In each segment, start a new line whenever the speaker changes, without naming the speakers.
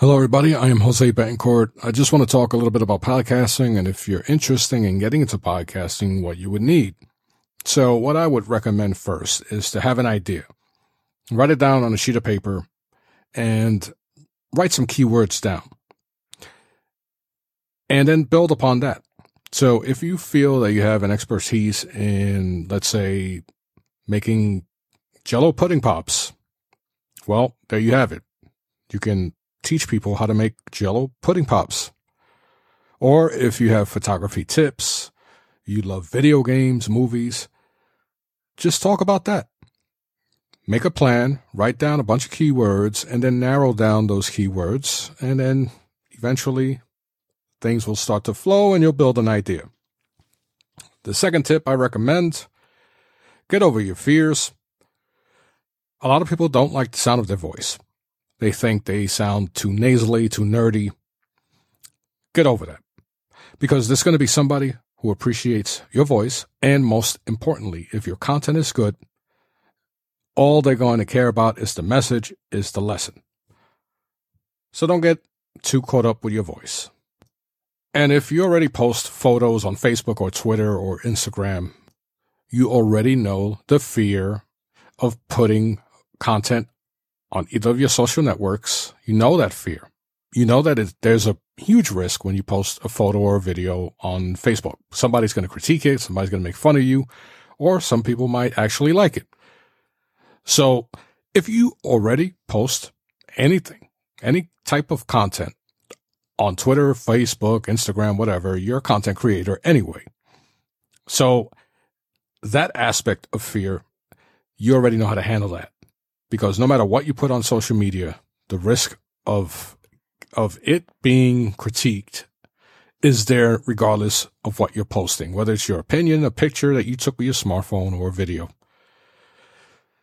Hello, everybody. I am Jose Betancourt. I just want to talk a little bit about podcasting and if you're interested in getting into podcasting, what you would need. So what I would recommend first is to have an idea. Write it down on a sheet of paper and write some keywords down. And then build upon that. So if you feel that you have an expertise in, let's say, making jello pudding pops, well, there you have it. You can teach people how to make jello pudding pops. Or if you have photography tips, you love video games, movies, just talk about that. Make a plan, write down a bunch of keywords, and then narrow down those keywords. And then eventually things will start to flow and you'll build an idea. The second tip I recommend get over your fears. A lot of people don't like the sound of their voice. They think they sound too nasally, too nerdy. Get over that. Because there's going to be somebody who appreciates your voice. And most importantly, if your content is good, all they're going to care about is the message, is the lesson. So don't get too caught up with your voice. And if you already post photos on Facebook or Twitter or Instagram, you already know the fear of putting content on either of your social networks. You know that fear. You know that it, there's a huge risk when you post a photo or a video on Facebook. Somebody's going to critique it. Somebody's going to make fun of you or some people might actually like it. So if you already post anything, any type of content on Twitter, Facebook, Instagram, whatever, you're a content creator anyway. So that aspect of fear, you already know how to handle that because no matter what you put on social media, the risk of, of it being critiqued is there regardless of what you're posting, whether it's your opinion, a picture that you took with your smartphone or a video.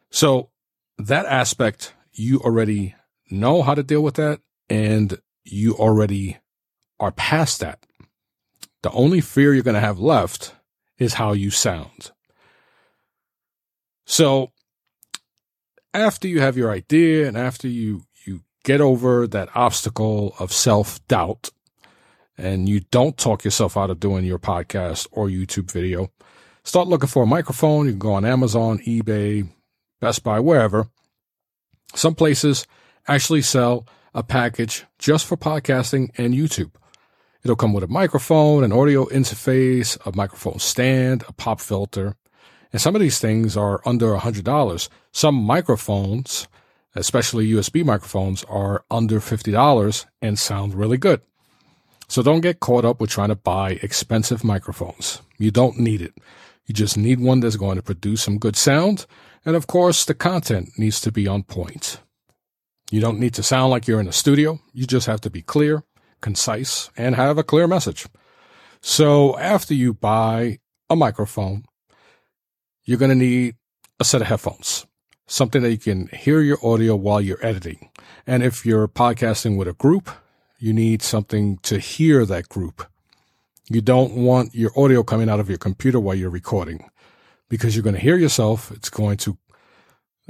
So that aspect, you already know how to deal with that and you already are past that. The only fear you're going to have left is how you sound. So after you have your idea and after you, you get over that obstacle of self doubt and you don't talk yourself out of doing your podcast or YouTube video, start looking for a microphone. You can go on Amazon, eBay, Best Buy, wherever. Some places actually sell a package just for podcasting and YouTube. It'll come with a microphone, an audio interface, a microphone stand, a pop filter. And some of these things are under a $100. Some microphones, especially USB microphones, are under $50 and sound really good. So don't get caught up with trying to buy expensive microphones. You don't need it. You just need one that's going to produce some good sound. And of course, the content needs to be on point. You don't need to sound like you're in a studio. You just have to be clear, concise, and have a clear message. So after you buy a microphone, you're going to need a set of headphones, something that you can hear your audio while you're editing. And if you're podcasting with a group, you need something to hear that group. You don't want your audio coming out of your computer while you're recording because you're going to hear yourself. It's going to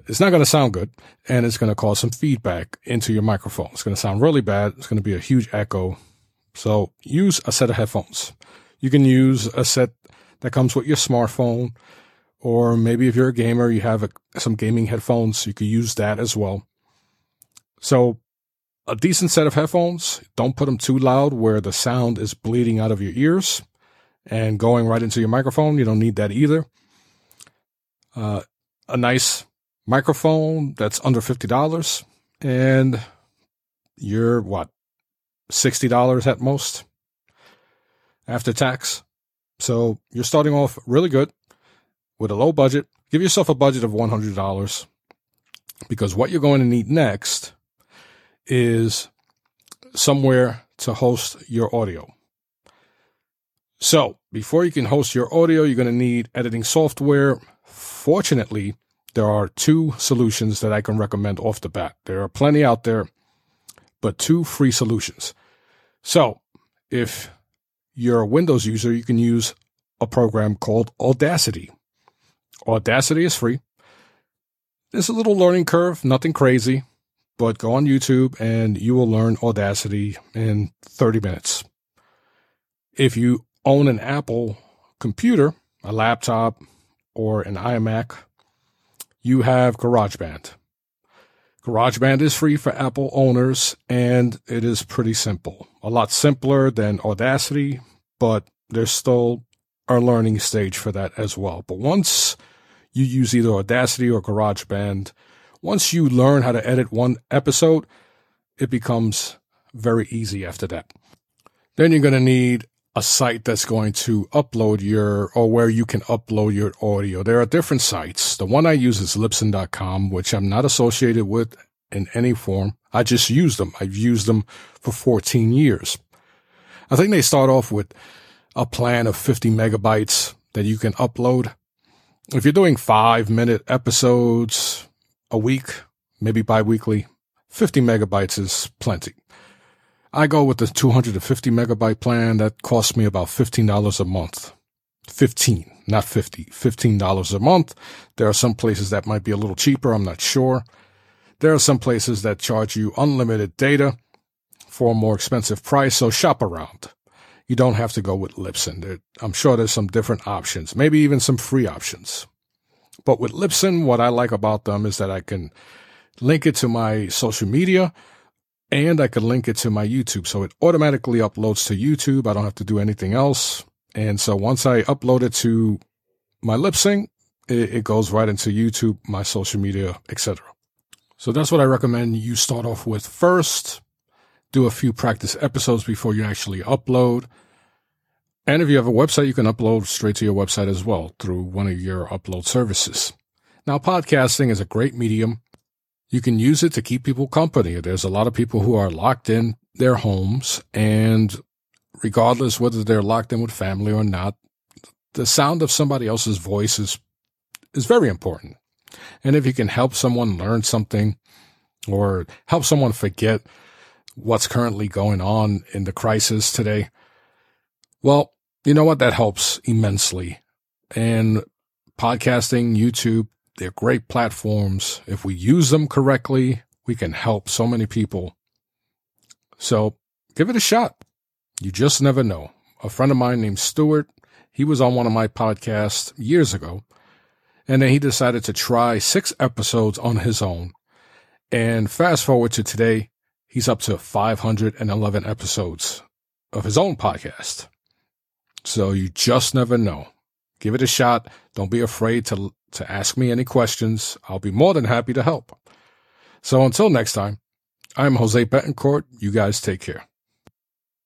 it's not going to sound good and it's going to cause some feedback into your microphone. It's going to sound really bad. It's going to be a huge echo. So use a set of headphones. You can use a set that comes with your smartphone, or maybe if you're a gamer, you have a, some gaming headphones. You could use that as well. So a decent set of headphones. Don't put them too loud where the sound is bleeding out of your ears and going right into your microphone. You don't need that either. Uh, a nice microphone that's under $50 and you're what? $60 at most after tax. So you're starting off really good with a low budget. Give yourself a budget of $100 because what you're going to need next is somewhere to host your audio. So before you can host your audio, you're going to need editing software. Fortunately, there are two solutions that I can recommend off the bat. There are plenty out there, but two free solutions. So if you're a Windows user, you can use a program called Audacity. Audacity is free. There's a little learning curve, nothing crazy, but go on YouTube and you will learn Audacity in 30 minutes. If you own an Apple computer, a laptop, or an iMac, you have GarageBand. GarageBand is free for Apple owners and it is pretty simple. A lot simpler than Audacity, but there's still a learning stage for that as well. But once you use either Audacity or GarageBand, once you learn how to edit one episode, it becomes very easy after that. Then you're going to need a site that's going to upload your or where you can upload your audio. There are different sites. The one I use is libsyn.com, which I'm not associated with in any form. I just use them. I've used them for 14 years. I think they start off with a plan of 50 megabytes that you can upload. If you're doing five minute episodes a week, maybe bi-weekly, 50 megabytes is plenty. I go with the 250 megabyte plan. That costs me about $15 a month. 15, not 50, $15 a month. There are some places that might be a little cheaper. I'm not sure. There are some places that charge you unlimited data for a more expensive price. So shop around. You don't have to go with Libsyn. I'm sure there's some different options, maybe even some free options. But with Libsyn, what I like about them is that I can link it to my social media and I could link it to my YouTube. So it automatically uploads to YouTube. I don't have to do anything else. And so once I upload it to my Libsyn, it, it goes right into YouTube, my social media, etc. So that's what I recommend you start off with first. Do a few practice episodes before you actually upload. And if you have a website, you can upload straight to your website as well through one of your upload services. Now, podcasting is a great medium you can use it to keep people company. There's a lot of people who are locked in their homes and regardless whether they're locked in with family or not, the sound of somebody else's voice is, is very important. And if you can help someone learn something or help someone forget what's currently going on in the crisis today, well, you know what? That helps immensely. And podcasting, YouTube, they're great platforms. If we use them correctly, we can help so many people. So give it a shot. You just never know. A friend of mine named Stuart, he was on one of my podcasts years ago, and then he decided to try six episodes on his own. And fast forward to today, he's up to 511 episodes of his own podcast. So you just never know. Give it a shot. Don't be afraid to to ask me any questions. I'll be more than happy to help. So until next time, I'm Jose Betancourt. You guys take care.